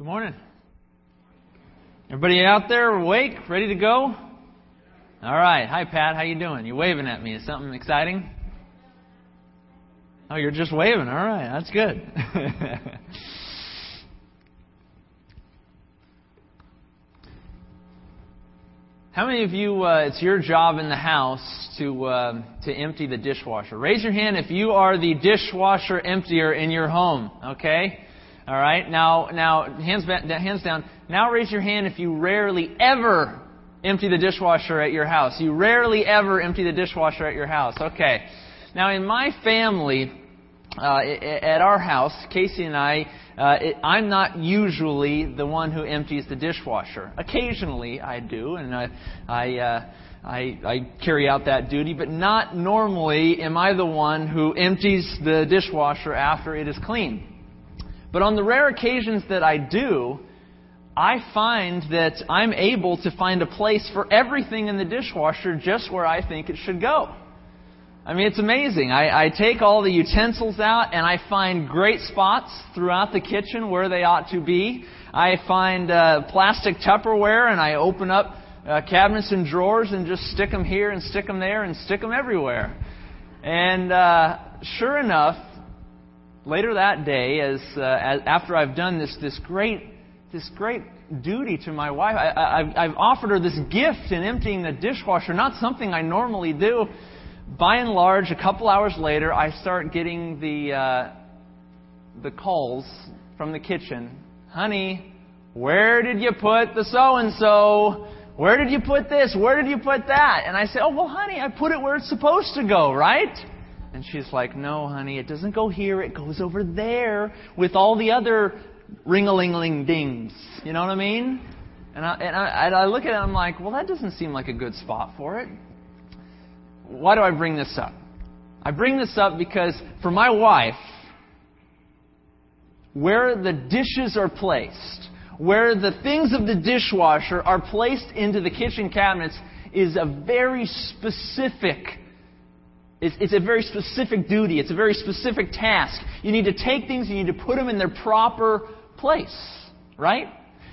Good morning. Everybody out there awake, ready to go? All right. Hi, Pat. How you doing? You waving at me? Is something exciting? Oh, you're just waving. All right. That's good. How many of you, uh, it's your job in the house to, uh, to empty the dishwasher? Raise your hand if you are the dishwasher emptier in your home, okay? All right? Now, now, hands, hands down. Now raise your hand if you rarely ever empty the dishwasher at your house. You rarely ever empty the dishwasher at your house. Okay. Now, in my family, uh, at our house, Casey and I, uh, it, I'm not usually the one who empties the dishwasher. Occasionally, I do, and I, I, uh, I, I carry out that duty, but not normally am I the one who empties the dishwasher after it is clean. But on the rare occasions that I do, I find that I'm able to find a place for everything in the dishwasher just where I think it should go. I mean, it's amazing. I, I take all the utensils out and I find great spots throughout the kitchen where they ought to be. I find uh, plastic Tupperware and I open up uh, cabinets and drawers and just stick them here and stick them there and stick them everywhere. And uh, sure enough, later that day, as, uh, as after I've done this this great this great duty to my wife, I, I, I've offered her this gift in emptying the dishwasher. Not something I normally do by and large, a couple hours later, I start getting the uh, the calls from the kitchen. Honey, where did you put the so and so? Where did you put this? Where did you put that? And I say, Oh, well, honey, I put it where it's supposed to go, right? And she's like, No, honey, it doesn't go here. It goes over there with all the other ring a ling ling dings. You know what I mean? And I, and I, and I look at it and I'm like, Well, that doesn't seem like a good spot for it why do I bring this up? I bring this up because for my wife, where the dishes are placed, where the things of the dishwasher are placed into the kitchen cabinets, is a very specific it's, it's, a very specific duty. It's a very specific task. You need to take things, you need to put them in their proper place, right?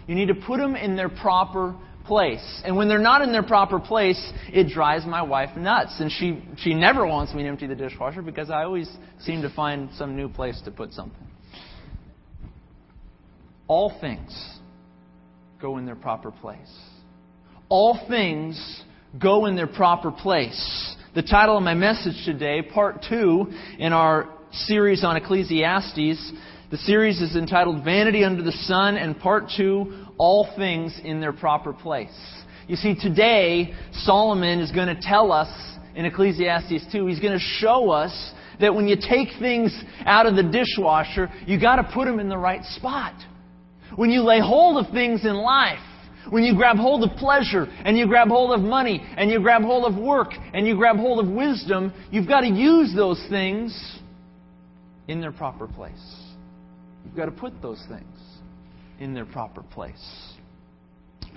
You need to put them in their proper place. And when they're not in their proper place, it drives my wife nuts. And she, she never wants me to empty the dishwasher because I always seem to find some new place to put something. All things go in their proper place. All things go in their proper place. The title of my message today, part two in our series on Ecclesiastes, the series is entitled Vanity Under the Sun, and part two, all things in their proper place. You see, today, Solomon is going to tell us in Ecclesiastes 2, he's going to show us that when you take things out of the dishwasher, you got to put them in the right spot. When you lay hold of things in life, when you grab hold of pleasure, and you grab hold of money, and you grab hold of work, and you grab hold of wisdom, you've got to use those things in their proper place. You've got to put those things in their proper place.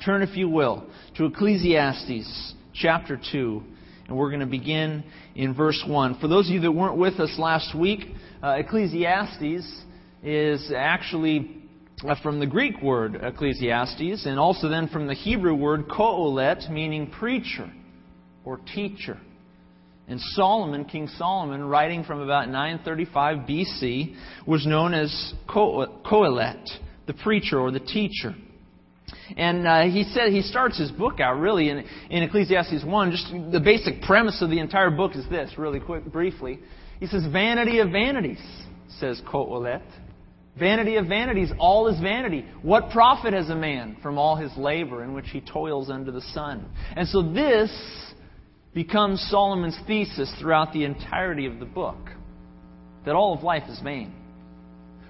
Turn, if you will, to Ecclesiastes chapter 2, and we're going to begin in verse 1. For those of you that weren't with us last week, uh, Ecclesiastes is actually from the Greek word Ecclesiastes, and also then from the Hebrew word Kohelet, meaning preacher or teacher. And Solomon, King Solomon, writing from about 935 BC, was known as Kohelet the preacher or the teacher. And uh, he said he starts his book out really in, in Ecclesiastes 1. Just the basic premise of the entire book is this, really quick, briefly. He says, Vanity of vanities, says Kohelet. Vanity of vanities, all is vanity. What profit has a man from all his labor in which he toils under the sun? And so this becomes Solomon's thesis throughout the entirety of the book that all of life is vain.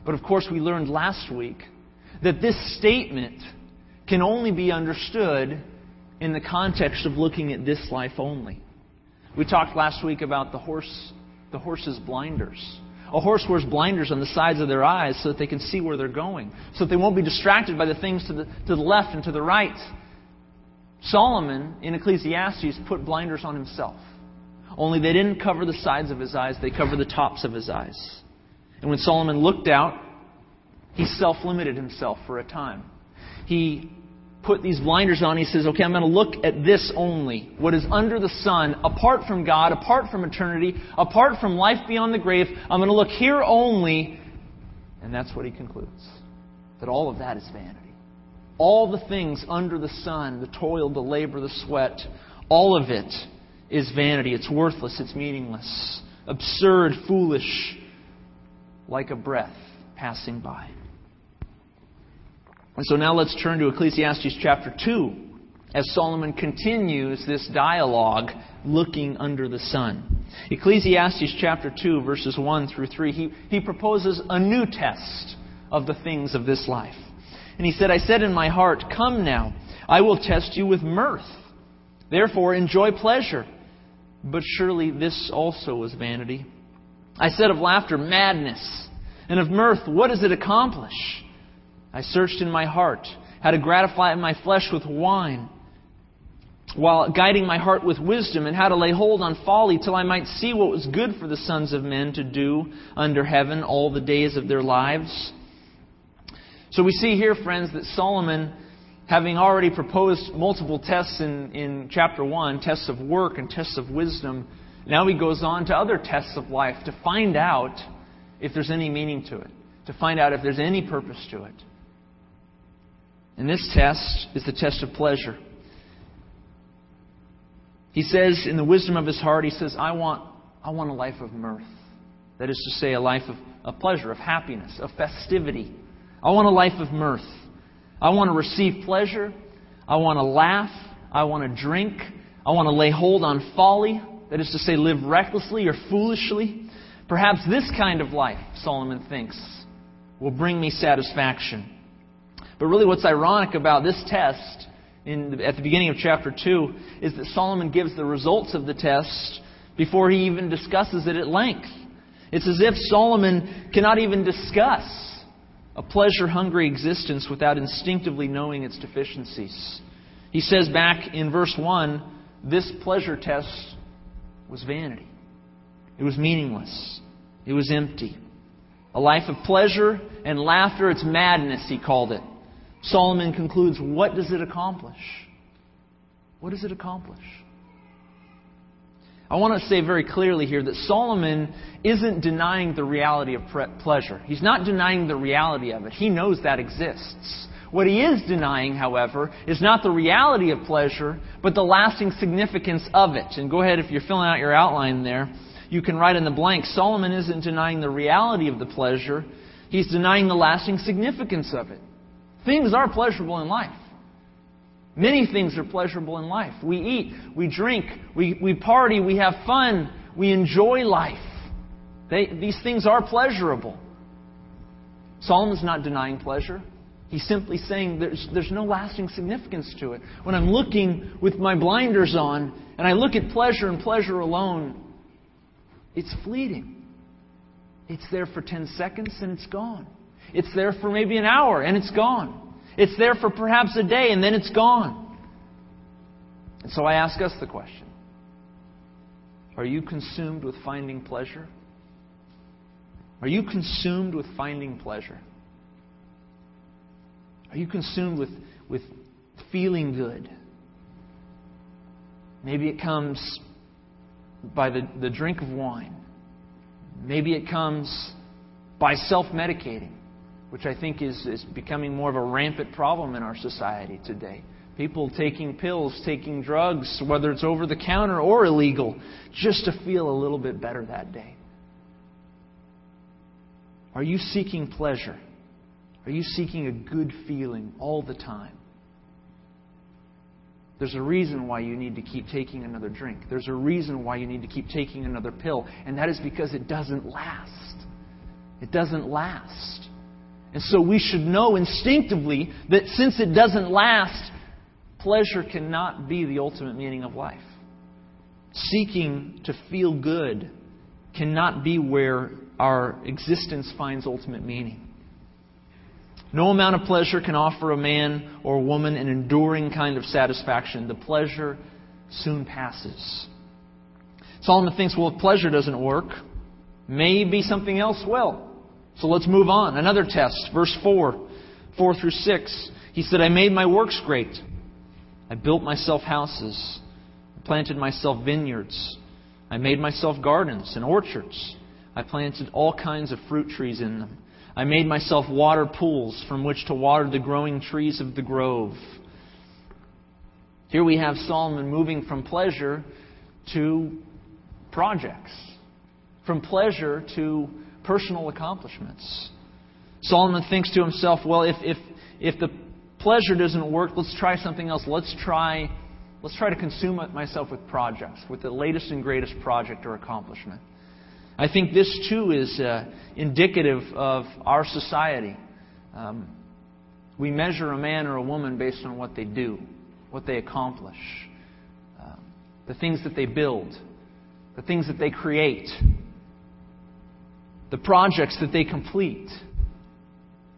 But of course, we learned last week that this statement can only be understood in the context of looking at this life only. We talked last week about the horse, the horse's blinders. A horse wears blinders on the sides of their eyes so that they can see where they're going, so that they won't be distracted by the things to the, to the left and to the right. Solomon in Ecclesiastes put blinders on himself. Only they didn't cover the sides of his eyes, they covered the tops of his eyes. And when Solomon looked out He self limited himself for a time. He put these blinders on. He says, okay, I'm going to look at this only. What is under the sun, apart from God, apart from eternity, apart from life beyond the grave. I'm going to look here only. And that's what he concludes that all of that is vanity. All the things under the sun, the toil, the labor, the sweat, all of it is vanity. It's worthless. It's meaningless. Absurd, foolish, like a breath passing by. And so now let's turn to Ecclesiastes chapter 2 as Solomon continues this dialogue looking under the sun. Ecclesiastes chapter 2, verses 1 through 3, he, he proposes a new test of the things of this life. And he said, I said in my heart, Come now, I will test you with mirth. Therefore, enjoy pleasure. But surely this also is vanity. I said of laughter, madness, and of mirth, what does it accomplish? I searched in my heart how to gratify my flesh with wine, while guiding my heart with wisdom, and how to lay hold on folly till I might see what was good for the sons of men to do under heaven all the days of their lives. So we see here, friends, that Solomon, having already proposed multiple tests in, in chapter 1, tests of work and tests of wisdom, now he goes on to other tests of life to find out if there's any meaning to it, to find out if there's any purpose to it. And this test is the test of pleasure. He says, in the wisdom of his heart, he says, I want, I want a life of mirth. That is to say, a life of, of pleasure, of happiness, of festivity. I want a life of mirth. I want to receive pleasure. I want to laugh. I want to drink. I want to lay hold on folly. That is to say, live recklessly or foolishly. Perhaps this kind of life, Solomon thinks, will bring me satisfaction. But really, what's ironic about this test in, at the beginning of chapter 2 is that Solomon gives the results of the test before he even discusses it at length. It's as if Solomon cannot even discuss a pleasure hungry existence without instinctively knowing its deficiencies. He says back in verse 1 this pleasure test was vanity, it was meaningless, it was empty. A life of pleasure and laughter, it's madness, he called it. Solomon concludes, what does it accomplish? What does it accomplish? I want to say very clearly here that Solomon isn't denying the reality of pleasure. He's not denying the reality of it. He knows that exists. What he is denying, however, is not the reality of pleasure, but the lasting significance of it. And go ahead, if you're filling out your outline there, you can write in the blank Solomon isn't denying the reality of the pleasure, he's denying the lasting significance of it. Things are pleasurable in life. Many things are pleasurable in life. We eat, we drink, we, we party, we have fun, we enjoy life. They, these things are pleasurable. Solomon's not denying pleasure. He's simply saying there's, there's no lasting significance to it. When I'm looking with my blinders on and I look at pleasure and pleasure alone, it's fleeting. It's there for 10 seconds and it's gone. It's there for maybe an hour and it's gone. It's there for perhaps a day and then it's gone. And so I ask us the question Are you consumed with finding pleasure? Are you consumed with finding pleasure? Are you consumed with, with feeling good? Maybe it comes by the, the drink of wine. Maybe it comes by self medicating which I think is, is becoming more of a rampant problem in our society today. People taking pills, taking drugs, whether it's over the counter or illegal, just to feel a little bit better that day. Are you seeking pleasure? Are you seeking a good feeling all the time? There's a reason why you need to keep taking another drink. There's a reason why you need to keep taking another pill, and that is because it doesn't last. It doesn't last. And so we should know instinctively that since it doesn't last, pleasure cannot be the ultimate meaning of life. Seeking to feel good cannot be where our existence finds ultimate meaning. No amount of pleasure can offer a man or a woman an enduring kind of satisfaction. The pleasure soon passes. Solomon thinks, well, if pleasure doesn't work, maybe something else will. So let's move on. Another test, verse 4, 4 through 6. He said, I made my works great. I built myself houses. I planted myself vineyards. I made myself gardens and orchards. I planted all kinds of fruit trees in them. I made myself water pools from which to water the growing trees of the grove. Here we have Solomon moving from pleasure to projects, from pleasure to personal accomplishments. Solomon thinks to himself, well, if, if, if the pleasure doesn't work, let's try something else. Let's try, let's try to consume myself with projects, with the latest and greatest project or accomplishment. I think this too is uh, indicative of our society. Um, we measure a man or a woman based on what they do, what they accomplish, uh, the things that they build, the things that they create, the projects that they complete,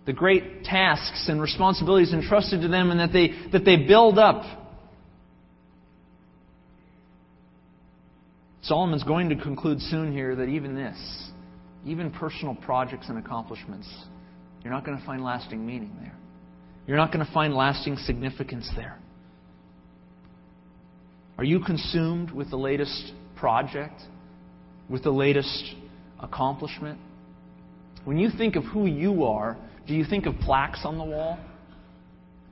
the great tasks and responsibilities entrusted to them, and that they, that they build up. Solomon's going to conclude soon here that even this, even personal projects and accomplishments, you're not going to find lasting meaning there. You're not going to find lasting significance there. Are you consumed with the latest project, with the latest accomplishment? When you think of who you are, do you think of plaques on the wall?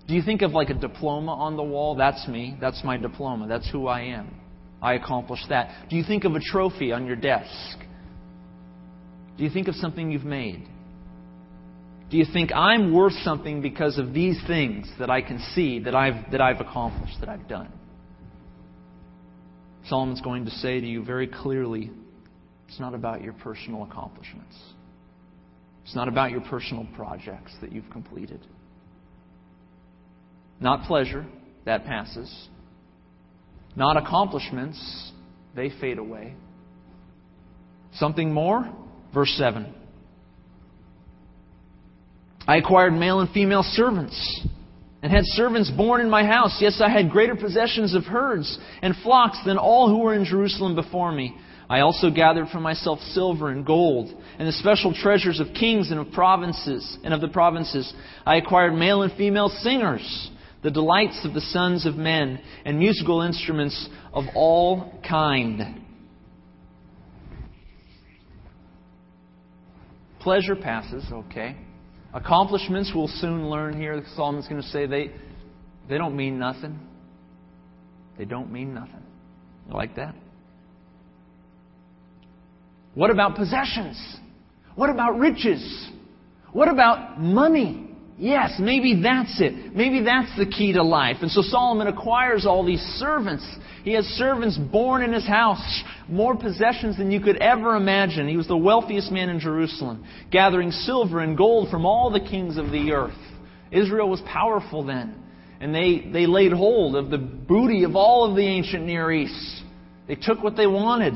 Do you think of like a diploma on the wall? That's me. That's my diploma. That's who I am. I accomplished that. Do you think of a trophy on your desk? Do you think of something you've made? Do you think I'm worth something because of these things that I can see that I've, that I've accomplished, that I've done? Solomon's going to say to you very clearly it's not about your personal accomplishments. It's not about your personal projects that you've completed. Not pleasure, that passes. Not accomplishments, they fade away. Something more? Verse 7. I acquired male and female servants and had servants born in my house. Yes, I had greater possessions of herds and flocks than all who were in Jerusalem before me. I also gathered for myself silver and gold and the special treasures of kings and of provinces and of the provinces. I acquired male and female singers, the delights of the sons of men, and musical instruments of all kind. Pleasure passes, okay. Accomplishments we'll soon learn here. Solomon's going to say they, they don't mean nothing. They don't mean nothing. You like that? What about possessions? What about riches? What about money? Yes, maybe that's it. Maybe that's the key to life. And so Solomon acquires all these servants. He has servants born in his house, more possessions than you could ever imagine. He was the wealthiest man in Jerusalem, gathering silver and gold from all the kings of the earth. Israel was powerful then, and they, they laid hold of the booty of all of the ancient Near East. They took what they wanted.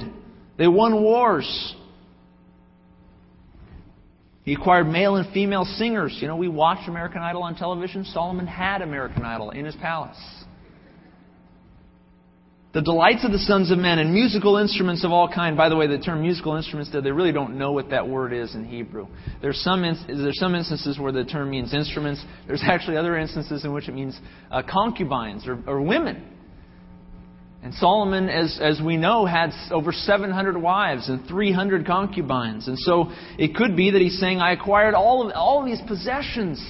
They won wars. He acquired male and female singers. You know, we watch American Idol on television. Solomon had American Idol in his palace. The delights of the sons of men and musical instruments of all kind. By the way, the term musical instruments, they really don't know what that word is in Hebrew. There's some, there's some instances where the term means instruments. There's actually other instances in which it means uh, concubines or, or women. And Solomon, as, as we know, had over 700 wives and 300 concubines. And so it could be that he's saying, I acquired all of, all of these possessions.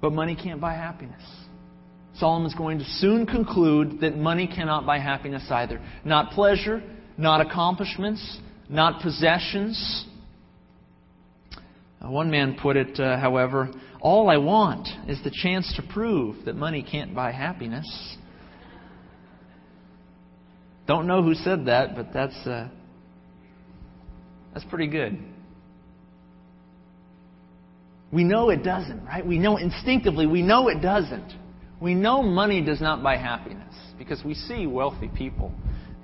But money can't buy happiness. Solomon's going to soon conclude that money cannot buy happiness either. Not pleasure, not accomplishments, not possessions. One man put it, uh, however, all I want is the chance to prove that money can't buy happiness. Don't know who said that, but that's uh, that's pretty good. We know it doesn't, right? We know instinctively, we know it doesn't. We know money does not buy happiness because we see wealthy people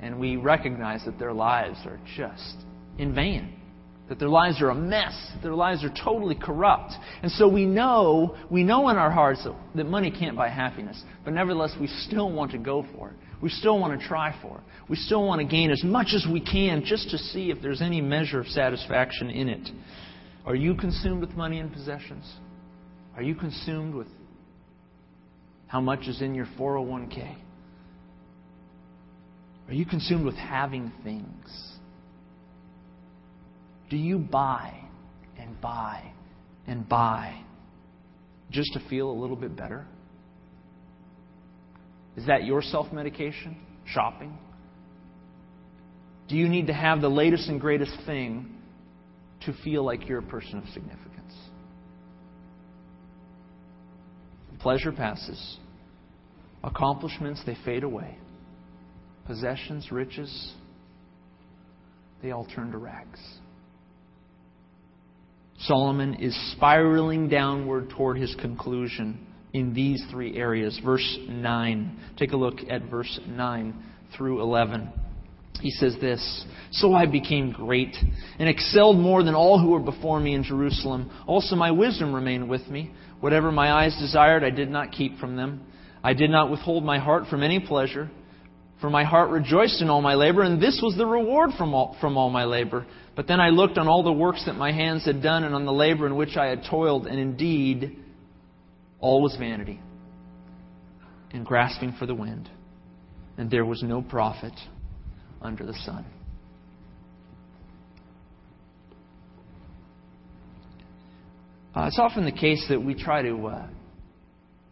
and we recognize that their lives are just in vain. That their lives are a mess, their lives are totally corrupt. And so we know, we know in our hearts that, that money can't buy happiness, but nevertheless we still want to go for it. We still want to try for it. We still want to gain as much as we can just to see if there's any measure of satisfaction in it. Are you consumed with money and possessions? Are you consumed with how much is in your 401k? Are you consumed with having things? Do you buy and buy and buy just to feel a little bit better? Is that your self medication? Shopping? Do you need to have the latest and greatest thing to feel like you're a person of significance? Pleasure passes. Accomplishments, they fade away. Possessions, riches, they all turn to rags. Solomon is spiraling downward toward his conclusion in these three areas. Verse 9. Take a look at verse 9 through 11. He says this So I became great and excelled more than all who were before me in Jerusalem. Also, my wisdom remained with me. Whatever my eyes desired, I did not keep from them. I did not withhold my heart from any pleasure. For my heart rejoiced in all my labor, and this was the reward from all, from all my labor. But then I looked on all the works that my hands had done, and on the labor in which I had toiled, and indeed, all was vanity and grasping for the wind, and there was no profit under the sun. Uh, it's often the case that we try to uh,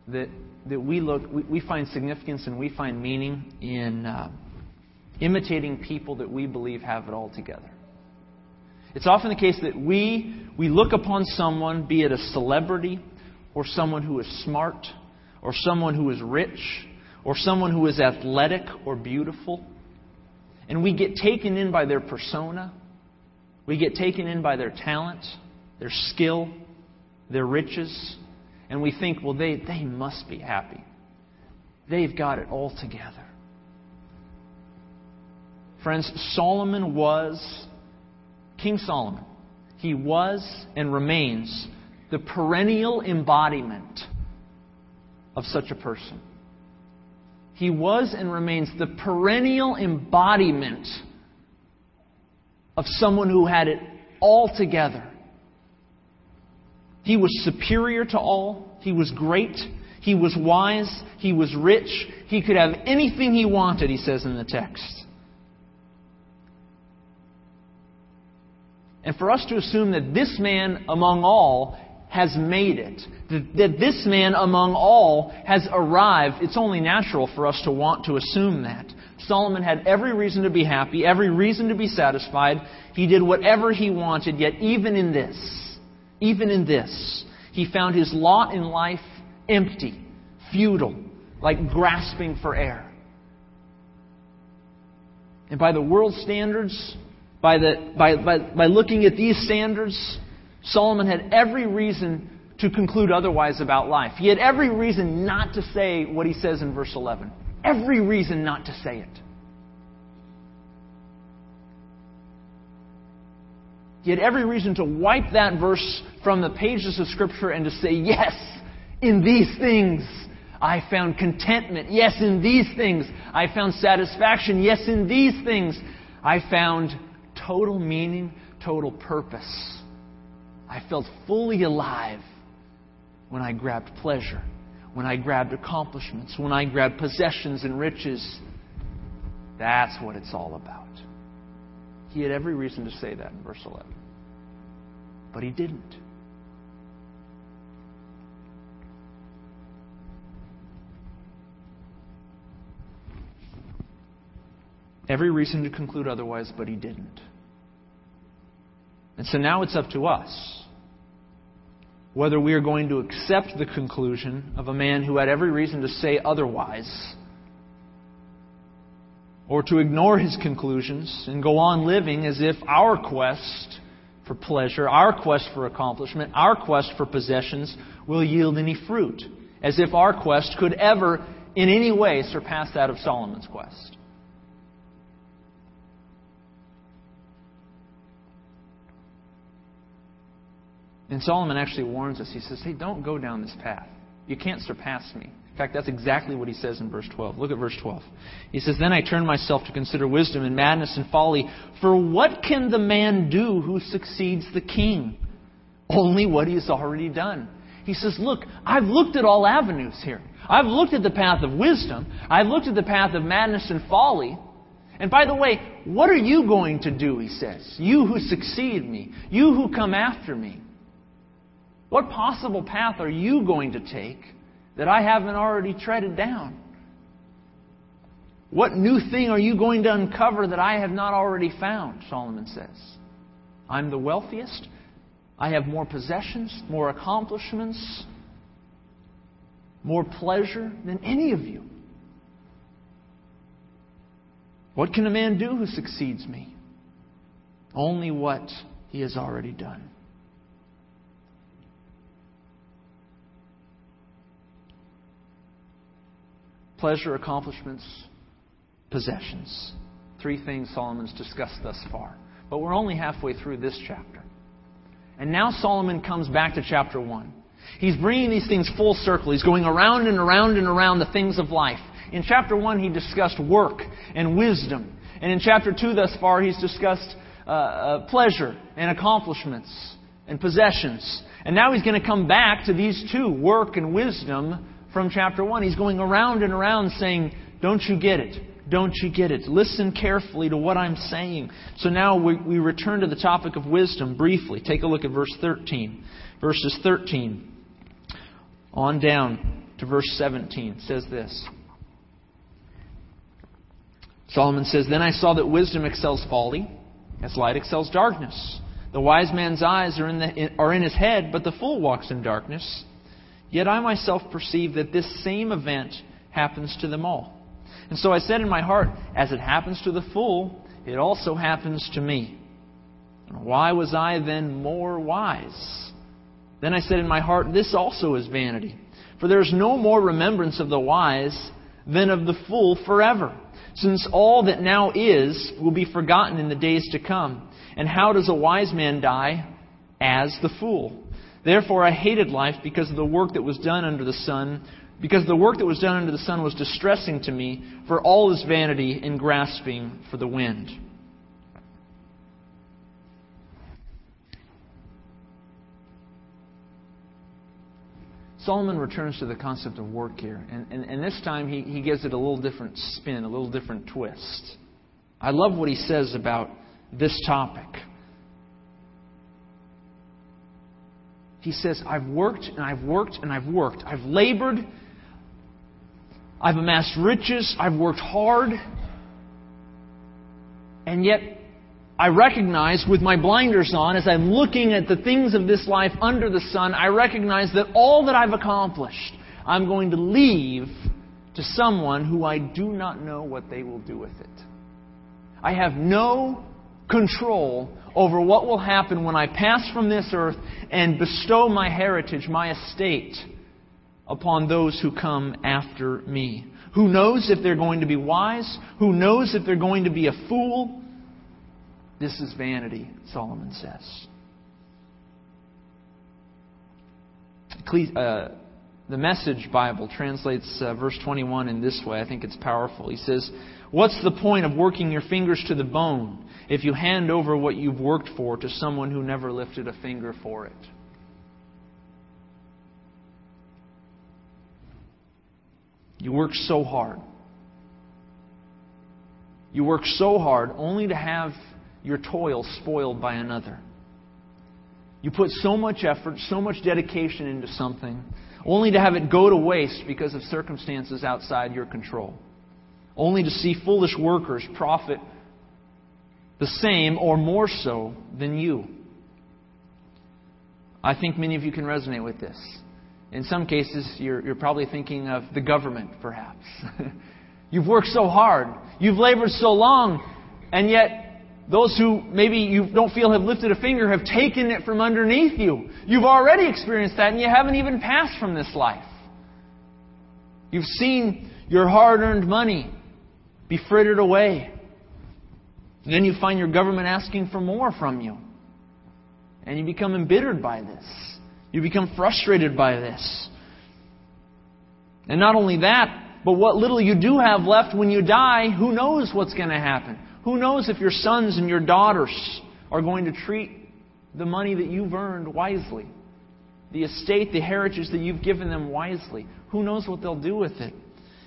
that that we look, we, we find significance and we find meaning in uh, imitating people that we believe have it all together. It's often the case that we, we look upon someone, be it a celebrity, or someone who is smart, or someone who is rich, or someone who is athletic or beautiful, and we get taken in by their persona. We get taken in by their talent, their skill, their riches, and we think, well, they, they must be happy. They've got it all together. Friends, Solomon was, King Solomon, he was and remains the perennial embodiment of such a person. He was and remains the perennial embodiment of someone who had it all together. He was superior to all. He was great. He was wise. He was rich. He could have anything he wanted, he says in the text. And for us to assume that this man among all has made it, that, this man among all has arrived, it's only natural for us to want to assume that. Solomon had every reason to be happy, every reason to be satisfied. He did whatever he wanted, yet even in this, even in this, he found his lot in life empty, futile, like grasping for air. And by the world's standards, by, the, by, by, by looking at these standards, Solomon had every reason to conclude otherwise about life. He had every reason not to say what he says in verse 11. Every reason not to say it. He had every reason to wipe that verse from the pages of Scripture and to say, Yes, in these things I found contentment. Yes, in these things I found satisfaction. Yes, in these things I found total meaning, total purpose. I felt fully alive when I grabbed pleasure, when I grabbed accomplishments, when I grabbed possessions and riches. That's what it's all about. He had every reason to say that in verse 11. But he didn't. Every reason to conclude otherwise, but he didn't. And so now it's up to us whether we are going to accept the conclusion of a man who had every reason to say otherwise or to ignore his conclusions and go on living as if our quest for pleasure, our quest for accomplishment, our quest for possessions will yield any fruit, as if our quest could ever in any way surpass that of Solomon's quest. And Solomon actually warns us. He says, Hey, don't go down this path. You can't surpass me. Fact, that's exactly what he says in verse 12. Look at verse 12. He says, Then I turned myself to consider wisdom and madness and folly. For what can the man do who succeeds the king? Only what he has already done. He says, Look, I've looked at all avenues here. I've looked at the path of wisdom. I've looked at the path of madness and folly. And by the way, what are you going to do, he says? You who succeed me. You who come after me. What possible path are you going to take that I haven't already treaded down? What new thing are you going to uncover that I have not already found? Solomon says. I'm the wealthiest. I have more possessions, more accomplishments, more pleasure than any of you. What can a man do who succeeds me? Only what he has already done. Pleasure, accomplishments, possessions. Three things Solomon's discussed thus far. But we're only halfway through this chapter. And now Solomon comes back to chapter 1. He's bringing these things full circle. He's going around and around and around the things of life. In chapter 1, he discussed work and wisdom. And in chapter 2 thus far, he's discussed uh, uh, pleasure and accomplishments and possessions. And now he's going to come back to these two, work and wisdom, from chapter 1. He's going around and around saying, Don't you get it? Don't you get it? Listen carefully to what I'm saying. So now we, we return to the topic of wisdom briefly. Take a look at verse 13. Verses 13 on down to verse 17 says this. Solomon says, Then I saw that wisdom excels folly, as light excels darkness. The wise man's eyes are in, the, are in his head, but the fool walks in darkness. Yet I myself perceive that this same event happens to them all. And so I said in my heart, As it happens to the fool, it also happens to me. Why was I then more wise? Then I said in my heart, This also is vanity. For there is no more remembrance of the wise than of the fool forever. Since all that now is will be forgotten in the days to come. And how does a wise man die? As the fool. Therefore, I hated life because of the work that was done under the sun, because the work that was done under the sun was distressing to me, for all is vanity and grasping for the wind. Solomon returns to the concept of work here, and, and, and this time he, he gives it a little different spin, a little different twist. I love what he says about this topic. He says, I've worked and I've worked and I've worked. I've labored. I've amassed riches. I've worked hard. And yet, I recognize with my blinders on, as I'm looking at the things of this life under the sun, I recognize that all that I've accomplished, I'm going to leave to someone who I do not know what they will do with it. I have no control over what will happen when I pass from this earth and bestow my heritage, my estate, upon those who come after me. Who knows if they're going to be wise? Who knows if they're going to be a fool? This is vanity, Solomon says. Uh, the Message Bible translates uh, verse 21 in this way. I think it's powerful. He says, What's the point of working your fingers to the bone if you hand over what you've worked for to someone who never lifted a finger for it? You work so hard. You work so hard only to have your toil spoiled by another. You put so much effort, so much dedication into something, only to have it go to waste because of circumstances outside your control. Only to see foolish workers profit the same or more so than you. I think many of you can resonate with this. In some cases, you're, you're probably thinking of the government, perhaps. You've worked so hard, you've labored so long, and yet those who maybe you don't feel have lifted a finger have taken it from underneath you. You've already experienced that, and you haven't even passed from this life. You've seen your hard earned money be frittered away. Then you find your government asking for more from you. And you become embittered by this. You become frustrated by this. And not only that, but what little you do have left when you die, who knows what's going to happen? Who knows if your sons and your daughters are going to treat the money that you've earned wisely? The estate, the heritage that you've given them wisely? Who knows what they'll do with it?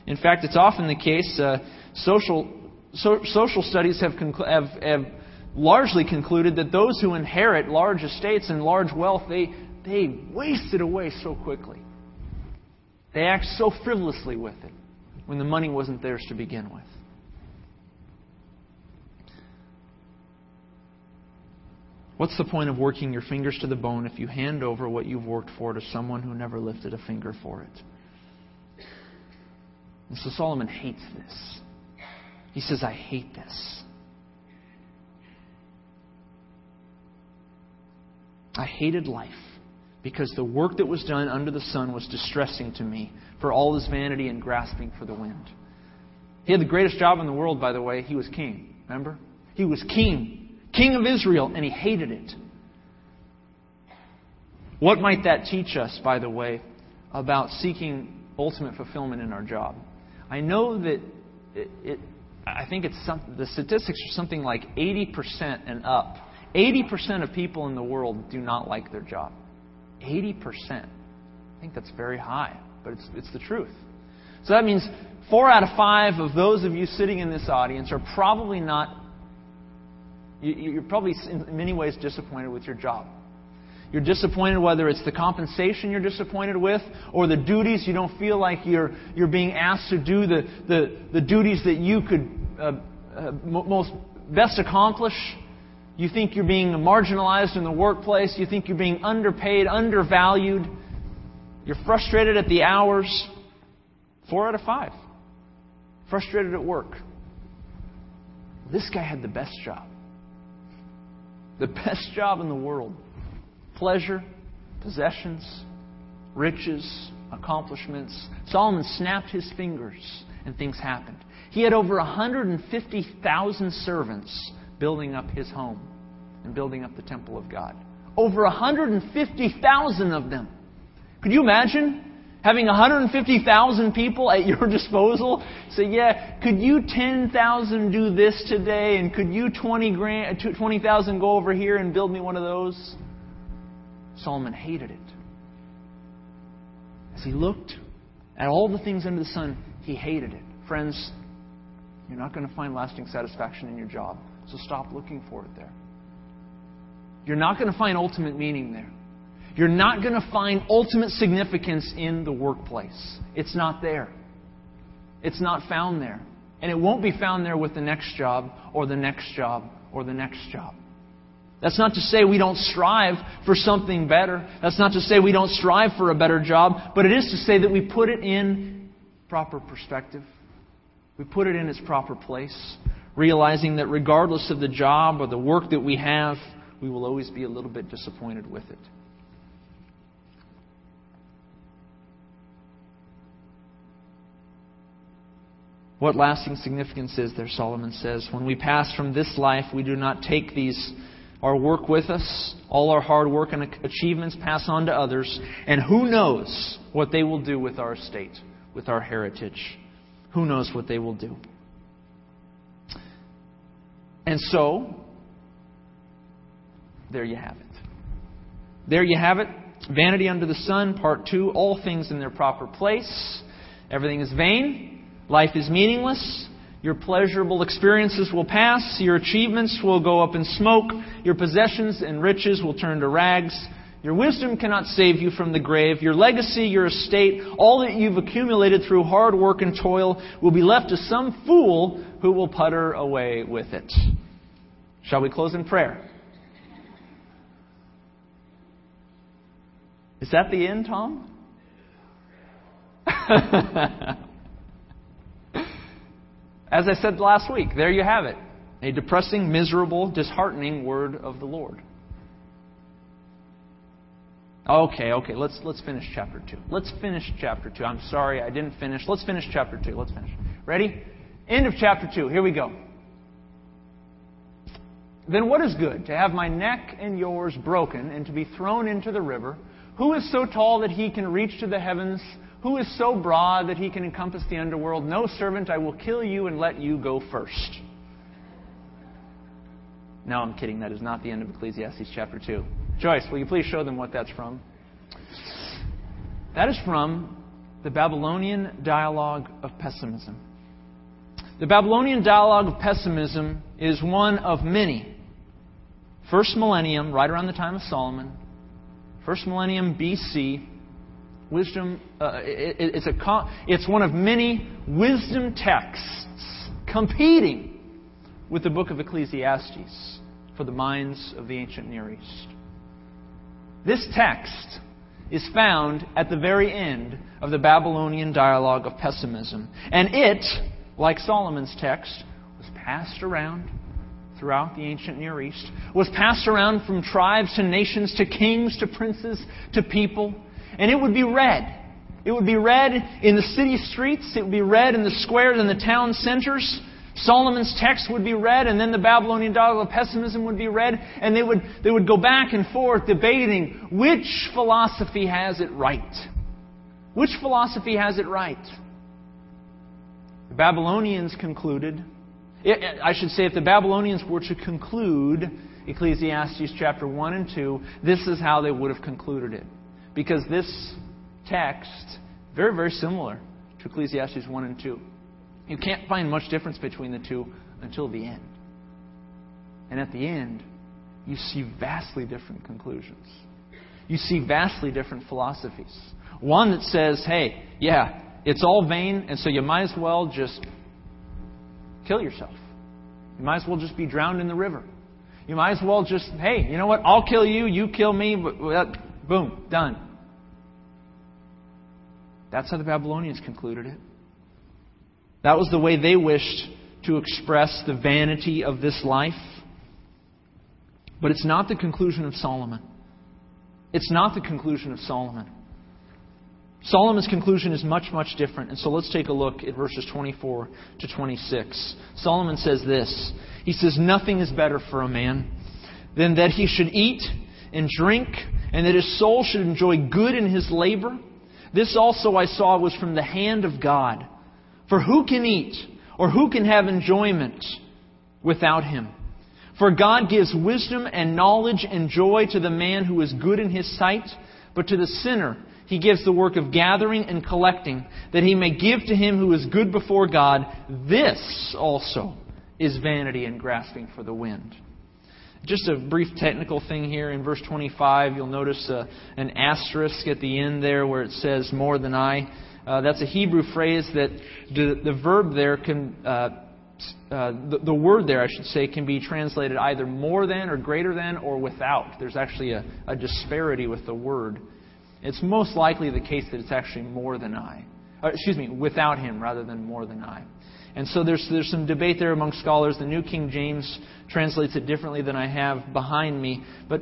In fact, it's often the case, uh, social, so, social studies have, conclu- have, have largely concluded that those who inherit large estates and large wealth, they, they waste it away so quickly. They act so frivolously with it when the money wasn't theirs to begin with. What's the point of working your fingers to the bone if you hand over what you've worked for to someone who never lifted a finger for it? And so Solomon hates this. He says, I hate this. I hated life because the work that was done under the sun was distressing to me for all his vanity and grasping for the wind. He had the greatest job in the world, by the way. He was king. Remember? He was king, king of Israel, and he hated it. What might that teach us, by the way, about seeking ultimate fulfillment in our job? I know that it, it I think it's some, the statistics are something like 80% and up. 80% of people in the world do not like their job. 80%. I think that's very high, but it's, it's the truth. So that means four out of five of those of you sitting in this audience are probably not, you're probably in many ways disappointed with your job. You're disappointed whether it's the compensation you're disappointed with or the duties you don't feel like you're, you're being asked to do the, the, the duties that you could uh, uh, most best accomplish. You think you're being marginalized in the workplace. You think you're being underpaid, undervalued. You're frustrated at the hours. Four out of five. Frustrated at work. This guy had the best job. The best job in the world. Pleasure, possessions, riches, accomplishments. Solomon snapped his fingers and things happened. He had over 150,000 servants building up his home and building up the temple of God. Over 150,000 of them. Could you imagine having 150,000 people at your disposal? Say, yeah, could you 10,000 do this today? And could you 20 grand, 20,000 go over here and build me one of those? Solomon hated it. As he looked at all the things under the sun, he hated it. Friends, you're not going to find lasting satisfaction in your job. So stop looking for it there. You're not going to find ultimate meaning there. You're not going to find ultimate significance in the workplace. It's not there. It's not found there. And it won't be found there with the next job or the next job or the next job. That's not to say we don't strive for something better. That's not to say we don't strive for a better job, but it is to say that we put it in proper perspective. We put it in its proper place realizing that regardless of the job or the work that we have, we will always be a little bit disappointed with it. What lasting significance is there, Solomon says? When we pass from this life, we do not take these our work with us, all our hard work and achievements pass on to others, and who knows what they will do with our estate, with our heritage. Who knows what they will do? And so, there you have it. There you have it. Vanity under the sun, part two. All things in their proper place. Everything is vain. Life is meaningless. Your pleasurable experiences will pass. Your achievements will go up in smoke. Your possessions and riches will turn to rags. Your wisdom cannot save you from the grave. Your legacy, your estate, all that you've accumulated through hard work and toil will be left to some fool who will putter away with it. Shall we close in prayer? Is that the end, Tom? As I said last week, there you have it. A depressing, miserable, disheartening word of the Lord. Okay, okay, let's let's finish chapter 2. Let's finish chapter 2. I'm sorry I didn't finish. Let's finish chapter 2. Let's finish. Ready? End of chapter 2. Here we go. Then what is good? To have my neck and yours broken and to be thrown into the river? Who is so tall that he can reach to the heavens? Who is so broad that he can encompass the underworld? No servant, I will kill you and let you go first. No, I'm kidding. That is not the end of Ecclesiastes chapter 2. Joyce, will you please show them what that's from? That is from the Babylonian dialogue of pessimism. The Babylonian dialogue of pessimism is one of many. First millennium, right around the time of Solomon, first millennium BC, wisdom. Uh, it, it's a it's one of many wisdom texts competing with the book of Ecclesiastes for the minds of the ancient Near East. This text is found at the very end of the Babylonian dialogue of pessimism. And it, like Solomon's text, was passed around throughout the ancient Near East, was passed around from tribes to nations to kings to princes to people, and it would be read. It would be read in the city streets, it would be read in the squares and the town centers. Solomon's text would be read, and then the Babylonian dialogue of pessimism would be read, and they would, they would go back and forth debating which philosophy has it right. Which philosophy has it right? The Babylonians concluded, I should say, if the Babylonians were to conclude Ecclesiastes chapter 1 and 2, this is how they would have concluded it. Because this text, very, very similar to Ecclesiastes 1 and 2. You can't find much difference between the two until the end. And at the end, you see vastly different conclusions. You see vastly different philosophies. One that says, hey, yeah, it's all vain, and so you might as well just kill yourself. You might as well just be drowned in the river. You might as well just, hey, you know what? I'll kill you, you kill me, but, boom, done. That's how the Babylonians concluded it. That was the way they wished to express the vanity of this life. But it's not the conclusion of Solomon. It's not the conclusion of Solomon. Solomon's conclusion is much, much different. And so let's take a look at verses 24 to 26. Solomon says this He says, Nothing is better for a man than that he should eat and drink, and that his soul should enjoy good in his labor. This also I saw was from the hand of God. For who can eat or who can have enjoyment without him? For God gives wisdom and knowledge and joy to the man who is good in his sight, but to the sinner he gives the work of gathering and collecting, that he may give to him who is good before God. This also is vanity and grasping for the wind. Just a brief technical thing here in verse 25, you'll notice uh, an asterisk at the end there where it says, more than I. Uh, that's a Hebrew phrase that the, the verb there can, uh, uh, the, the, word there, I should say, can be translated either more than or greater than or without. There's actually a, a disparity with the word. It's most likely the case that it's actually more than I. Uh, excuse me, without him rather than more than I. And so there's, there's some debate there among scholars. The New King James translates it differently than I have behind me. But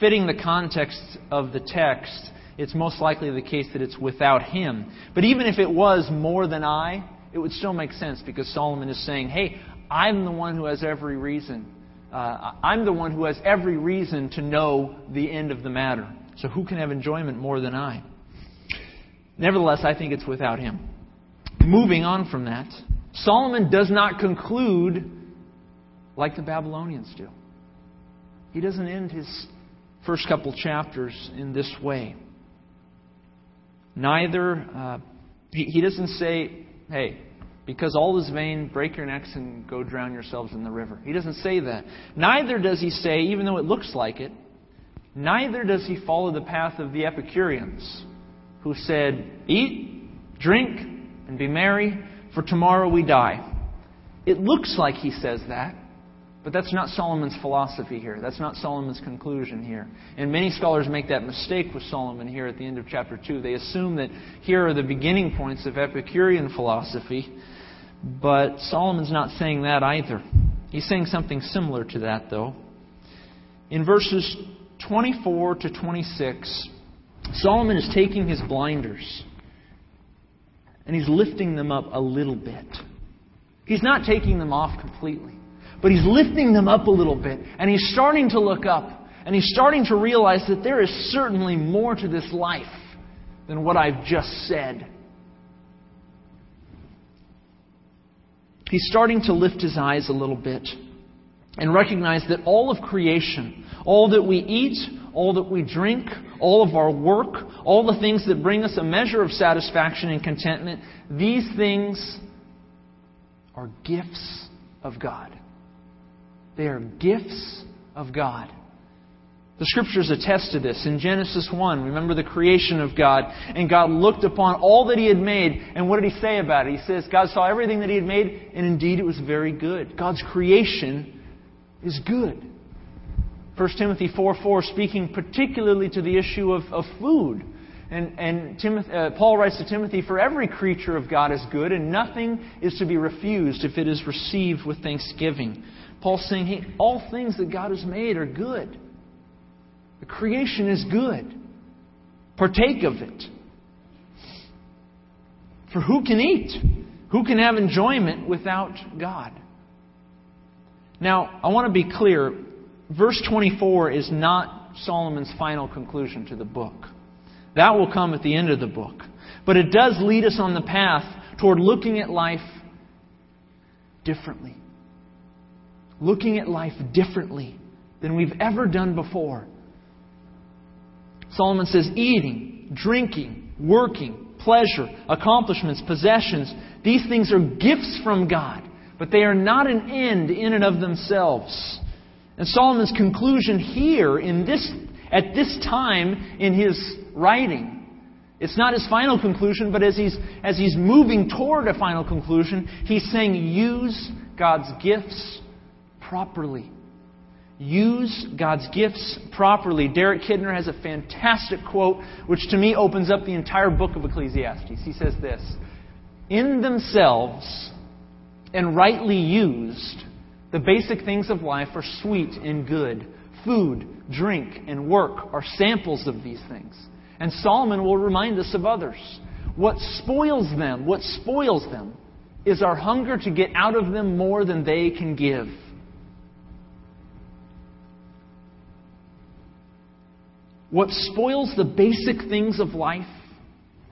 fitting the context of the text, it's most likely the case that it's without him. But even if it was more than I, it would still make sense because Solomon is saying, hey, I'm the one who has every reason. Uh, I'm the one who has every reason to know the end of the matter. So who can have enjoyment more than I? Nevertheless, I think it's without him. Moving on from that, Solomon does not conclude like the Babylonians do. He doesn't end his first couple chapters in this way. Neither, uh, he, he doesn't say, hey, because all is vain, break your necks and go drown yourselves in the river. He doesn't say that. Neither does he say, even though it looks like it, neither does he follow the path of the Epicureans, who said, Eat, drink, and be merry, for tomorrow we die. It looks like he says that, but that's not Solomon's philosophy here. That's not Solomon's conclusion here. And many scholars make that mistake with Solomon here at the end of chapter 2. They assume that here are the beginning points of Epicurean philosophy, but Solomon's not saying that either. He's saying something similar to that, though. In verses 24 to 26, Solomon is taking his blinders and he's lifting them up a little bit. He's not taking them off completely. but he's lifting them up a little bit, and he's starting to look up, and he's starting to realize that there is certainly more to this life than what I've just said. He's starting to lift his eyes a little bit and recognize that all of creation, all that we eat, all that we drink, all of our work, all the things that bring us a measure of satisfaction and contentment, these things are gifts of God. They are gifts of God. The scriptures attest to this. In Genesis 1, remember the creation of God, and God looked upon all that He had made, and what did He say about it? He says, God saw everything that He had made, and indeed it was very good. God's creation is good. 1 Timothy 4 4, speaking particularly to the issue of, of food. And, and Timothy, uh, Paul writes to Timothy, For every creature of God is good, and nothing is to be refused if it is received with thanksgiving. Paul's saying, hey, all things that God has made are good. The creation is good. Partake of it. For who can eat? Who can have enjoyment without God? Now, I want to be clear. Verse 24 is not Solomon's final conclusion to the book. That will come at the end of the book. But it does lead us on the path toward looking at life differently. Looking at life differently than we've ever done before. Solomon says eating, drinking, working, pleasure, accomplishments, possessions, these things are gifts from God, but they are not an end in and of themselves. And Solomon's conclusion here in this at this time in his writing it's not his final conclusion, but as he's, as he's moving toward a final conclusion, he's saying, use God's gifts properly. Use God's gifts properly. Derek Kidner has a fantastic quote, which to me opens up the entire book of Ecclesiastes. He says this In themselves and rightly used, the basic things of life are sweet and good. Food, drink, and work are samples of these things. And Solomon will remind us of others. What spoils them, what spoils them, is our hunger to get out of them more than they can give. What spoils the basic things of life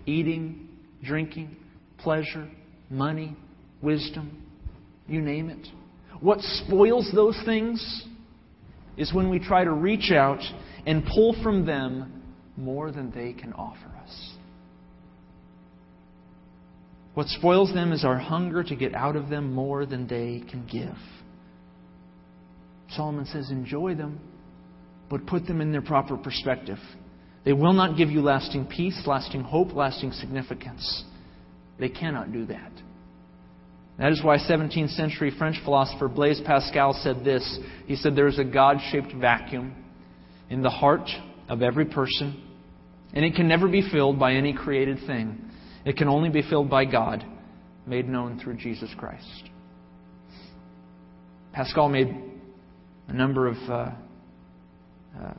eating, drinking, pleasure, money, wisdom, you name it. What spoils those things is when we try to reach out and pull from them more than they can offer us. What spoils them is our hunger to get out of them more than they can give. Solomon says, enjoy them but put them in their proper perspective. They will not give you lasting peace, lasting hope, lasting significance. They cannot do that. That is why 17th century French philosopher Blaise Pascal said this. He said, There is a God shaped vacuum in the heart of every person, and it can never be filled by any created thing. It can only be filled by God, made known through Jesus Christ. Pascal made a number of uh, uh,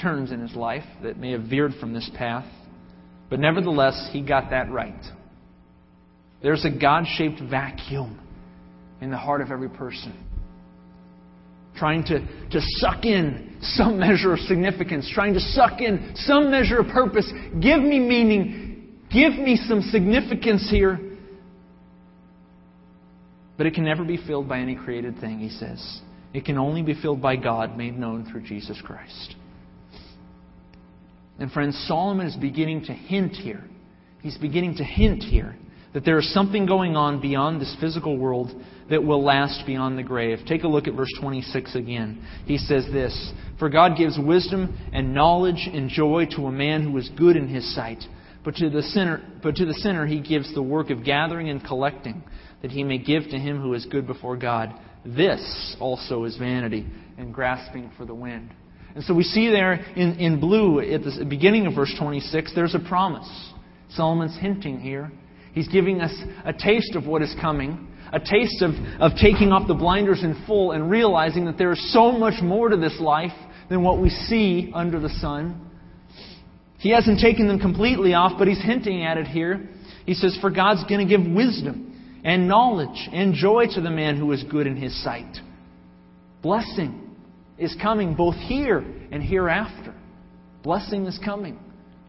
turns in his life that may have veered from this path. But nevertheless, he got that right. There's a God shaped vacuum in the heart of every person. Trying to, to suck in some measure of significance, trying to suck in some measure of purpose. Give me meaning. Give me some significance here. But it can never be filled by any created thing, he says. It can only be filled by God, made known through Jesus Christ. And friends, Solomon is beginning to hint here. He's beginning to hint here that there is something going on beyond this physical world that will last beyond the grave. Take a look at verse 26 again. He says this For God gives wisdom and knowledge and joy to a man who is good in his sight. But to the sinner, but to the sinner he gives the work of gathering and collecting, that he may give to him who is good before God. This also is vanity and grasping for the wind. And so we see there in, in blue at the beginning of verse 26, there's a promise. Solomon's hinting here. He's giving us a taste of what is coming, a taste of, of taking off the blinders in full and realizing that there is so much more to this life than what we see under the sun. He hasn't taken them completely off, but he's hinting at it here. He says, For God's going to give wisdom and knowledge and joy to the man who is good in his sight. Blessing is coming both here and hereafter. Blessing is coming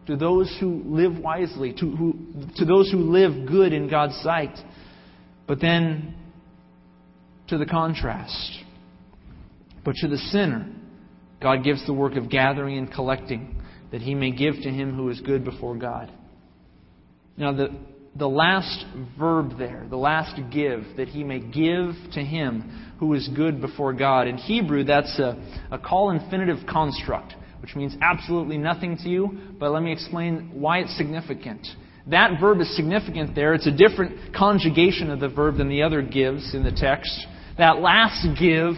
to those who live wisely, to, who, to those who live good in God's sight. But then to the contrast. But to the sinner, God gives the work of gathering and collecting that he may give to him who is good before God. Now, the, the last verb there, the last give, that he may give to him who is good before God. In Hebrew, that's a, a qal infinitive construct, which means absolutely nothing to you, but let me explain why it's significant. That verb is significant there. It's a different conjugation of the verb than the other gives in the text. That last give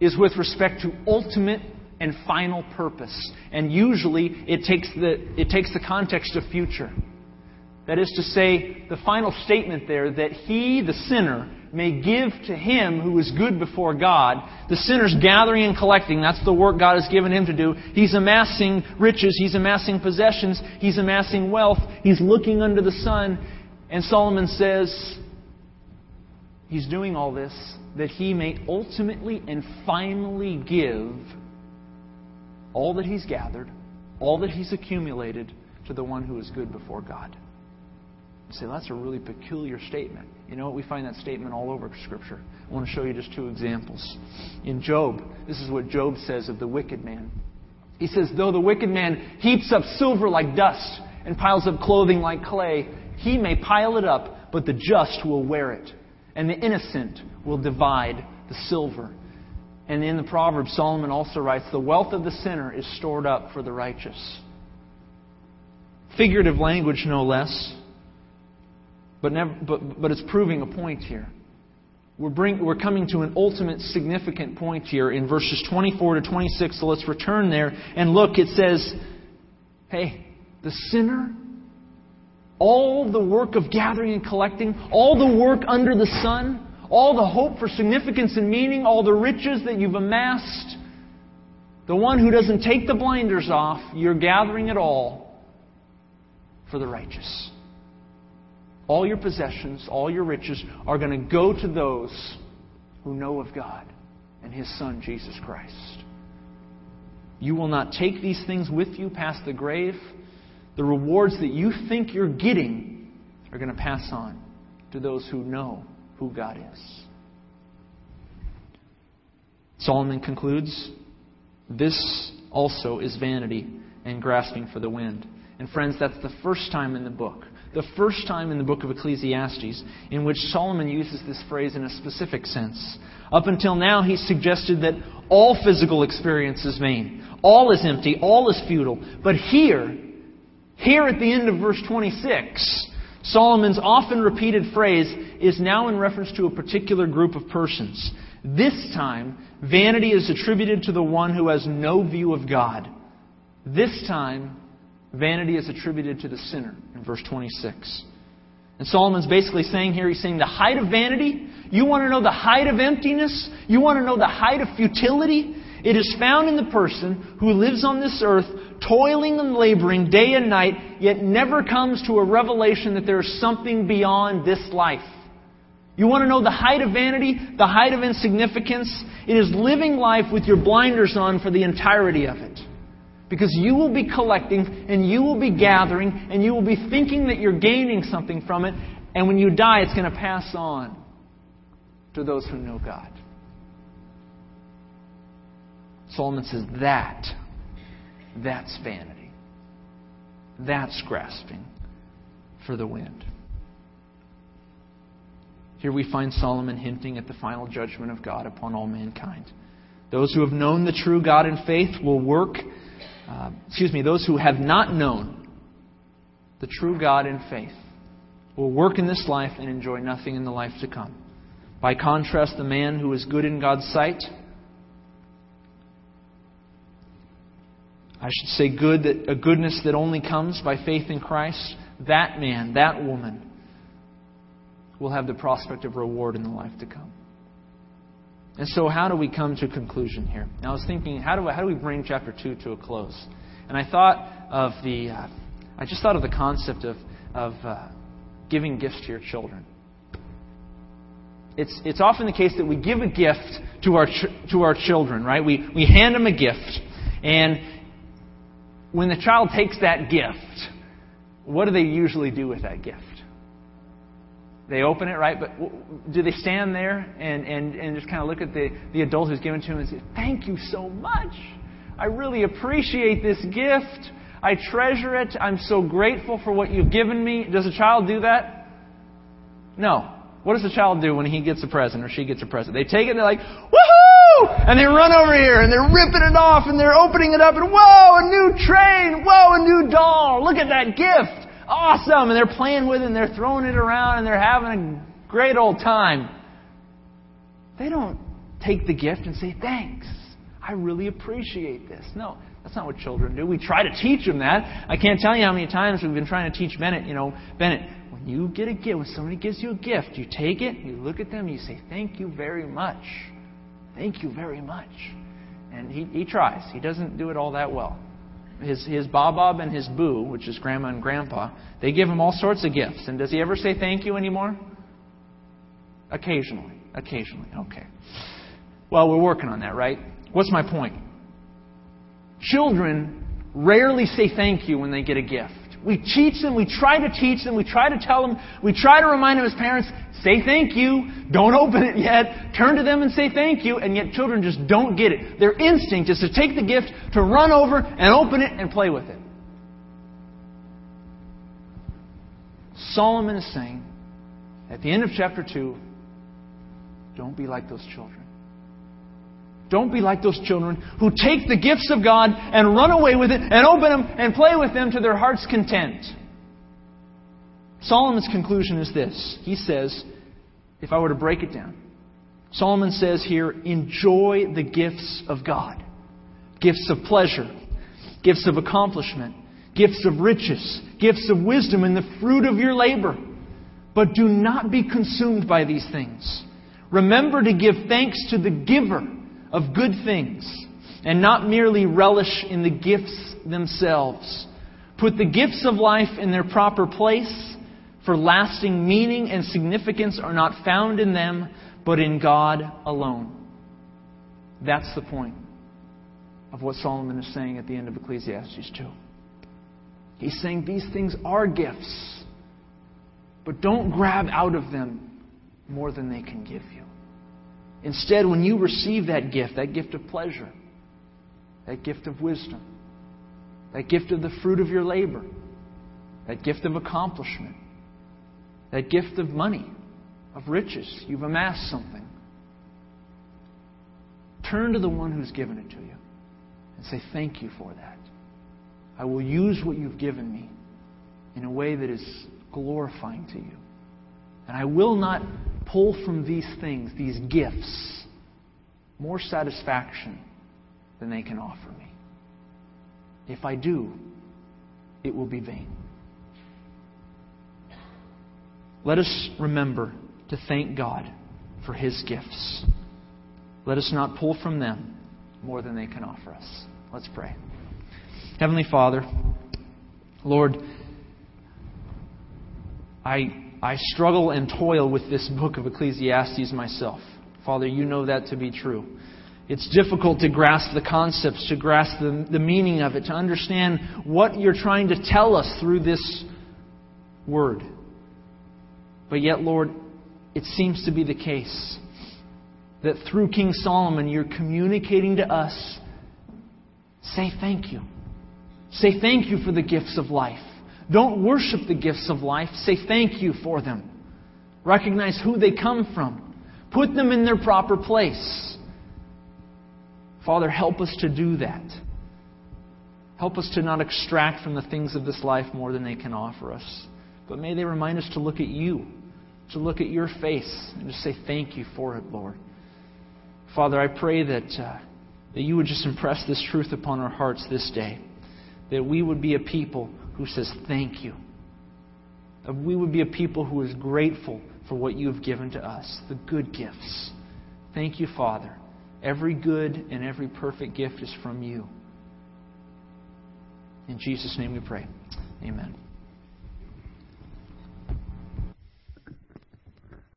is with respect to ultimate and final purpose. And usually it takes the, it takes the context of future. That is to say, the final statement there that he, the sinner, may give to him who is good before God. The sinner's gathering and collecting. That's the work God has given him to do. He's amassing riches. He's amassing possessions. He's amassing wealth. He's looking under the sun. And Solomon says, he's doing all this that he may ultimately and finally give all that he's gathered, all that he's accumulated to the one who is good before God. You say, that's a really peculiar statement. You know what? We find that statement all over Scripture. I want to show you just two examples. In Job, this is what Job says of the wicked man. He says, Though the wicked man heaps up silver like dust and piles up clothing like clay, he may pile it up, but the just will wear it, and the innocent will divide the silver. And in the Proverbs, Solomon also writes, The wealth of the sinner is stored up for the righteous. Figurative language, no less. But, never, but, but it's proving a point here. We're, bring, we're coming to an ultimate significant point here in verses 24 to 26. So let's return there and look. It says, Hey, the sinner, all the work of gathering and collecting, all the work under the sun, all the hope for significance and meaning, all the riches that you've amassed, the one who doesn't take the blinders off, you're gathering it all for the righteous. All your possessions, all your riches are going to go to those who know of God and His Son, Jesus Christ. You will not take these things with you past the grave. The rewards that you think you're getting are going to pass on to those who know who God is. Solomon concludes this also is vanity and grasping for the wind. And friends, that's the first time in the book, the first time in the book of Ecclesiastes in which Solomon uses this phrase in a specific sense. Up until now, he suggested that all physical experience is vain, all is empty, all is futile. But here, here at the end of verse 26, Solomon's often repeated phrase is now in reference to a particular group of persons. This time, vanity is attributed to the one who has no view of God. This time, vanity is attributed to the sinner in verse 26. And Solomon's basically saying here, he's saying the height of vanity, you want to know the height of emptiness? You want to know the height of futility? It is found in the person who lives on this earth toiling and laboring day and night, yet never comes to a revelation that there is something beyond this life. You want to know the height of vanity, the height of insignificance? It is living life with your blinders on for the entirety of it. Because you will be collecting and you will be gathering and you will be thinking that you're gaining something from it. And when you die, it's going to pass on to those who know God. Solomon says that that's vanity. That's grasping for the wind. Here we find Solomon hinting at the final judgment of God upon all mankind. Those who have known the true God in faith will work, uh, excuse me, those who have not known the true God in faith will work in this life and enjoy nothing in the life to come. By contrast, the man who is good in God's sight I should say good that a goodness that only comes by faith in Christ, that man, that woman will have the prospect of reward in the life to come. And so, how do we come to a conclusion here? Now, I was thinking, how do, how do we bring chapter 2 to a close? And I thought of the, uh, I just thought of the concept of, of uh, giving gifts to your children. it's, it's often the case that we give a gift to our, ch- to our children, right? We, we hand them a gift. And when the child takes that gift, what do they usually do with that gift? They open it, right? But do they stand there and, and, and just kind of look at the, the adult who's given to them and say, Thank you so much. I really appreciate this gift. I treasure it. I'm so grateful for what you've given me. Does a child do that? No. What does a child do when he gets a present or she gets a present? They take it and they're like, woohoo! And they run over here and they're ripping it off and they're opening it up and whoa, a new train! Whoa, a new doll! Look at that gift! Awesome! And they're playing with it and they're throwing it around and they're having a great old time. They don't take the gift and say, thanks. I really appreciate this. No, that's not what children do. We try to teach them that. I can't tell you how many times we've been trying to teach Bennett, you know, Bennett, when you get a gift, when somebody gives you a gift, you take it, you look at them, you say, Thank you very much. Thank you very much. And he, he tries. He doesn't do it all that well. His, his Bob and his Boo, which is Grandma and Grandpa, they give him all sorts of gifts. And does he ever say thank you anymore? Occasionally. Occasionally. Okay. Well, we're working on that, right? What's my point? Children rarely say thank you when they get a gift. We teach them, we try to teach them, we try to tell them, we try to remind them as parents, say thank you, don't open it yet, turn to them and say thank you, and yet children just don't get it. Their instinct is to take the gift, to run over and open it and play with it. Solomon is saying at the end of chapter 2, don't be like those children. Don't be like those children who take the gifts of God and run away with it and open them and play with them to their heart's content. Solomon's conclusion is this. He says, if I were to break it down, Solomon says here, enjoy the gifts of God gifts of pleasure, gifts of accomplishment, gifts of riches, gifts of wisdom, and the fruit of your labor. But do not be consumed by these things. Remember to give thanks to the giver of good things and not merely relish in the gifts themselves. Put the gifts of life in their proper place, for lasting meaning and significance are not found in them, but in God alone. That's the point of what Solomon is saying at the end of Ecclesiastes 2. He's saying these things are gifts, but don't grab out of them more than they can give you. Instead, when you receive that gift, that gift of pleasure, that gift of wisdom, that gift of the fruit of your labor, that gift of accomplishment, that gift of money, of riches, you've amassed something. Turn to the one who's given it to you and say, Thank you for that. I will use what you've given me in a way that is glorifying to you. And I will not pull from these things, these gifts, more satisfaction than they can offer me. If I do, it will be vain. Let us remember to thank God for His gifts. Let us not pull from them more than they can offer us. Let's pray. Heavenly Father, Lord, I I struggle and toil with this book of Ecclesiastes myself. Father, you know that to be true. It's difficult to grasp the concepts, to grasp the, the meaning of it, to understand what you're trying to tell us through this word. But yet, Lord, it seems to be the case that through King Solomon, you're communicating to us say thank you. Say thank you for the gifts of life. Don't worship the gifts of life. Say thank you for them. Recognize who they come from. Put them in their proper place. Father, help us to do that. Help us to not extract from the things of this life more than they can offer us. But may they remind us to look at you, to look at your face, and to say thank you for it, Lord. Father, I pray that, uh, that you would just impress this truth upon our hearts this day. That we would be a people who says, Thank you. That we would be a people who is grateful for what you have given to us, the good gifts. Thank you, Father. Every good and every perfect gift is from you. In Jesus' name we pray. Amen.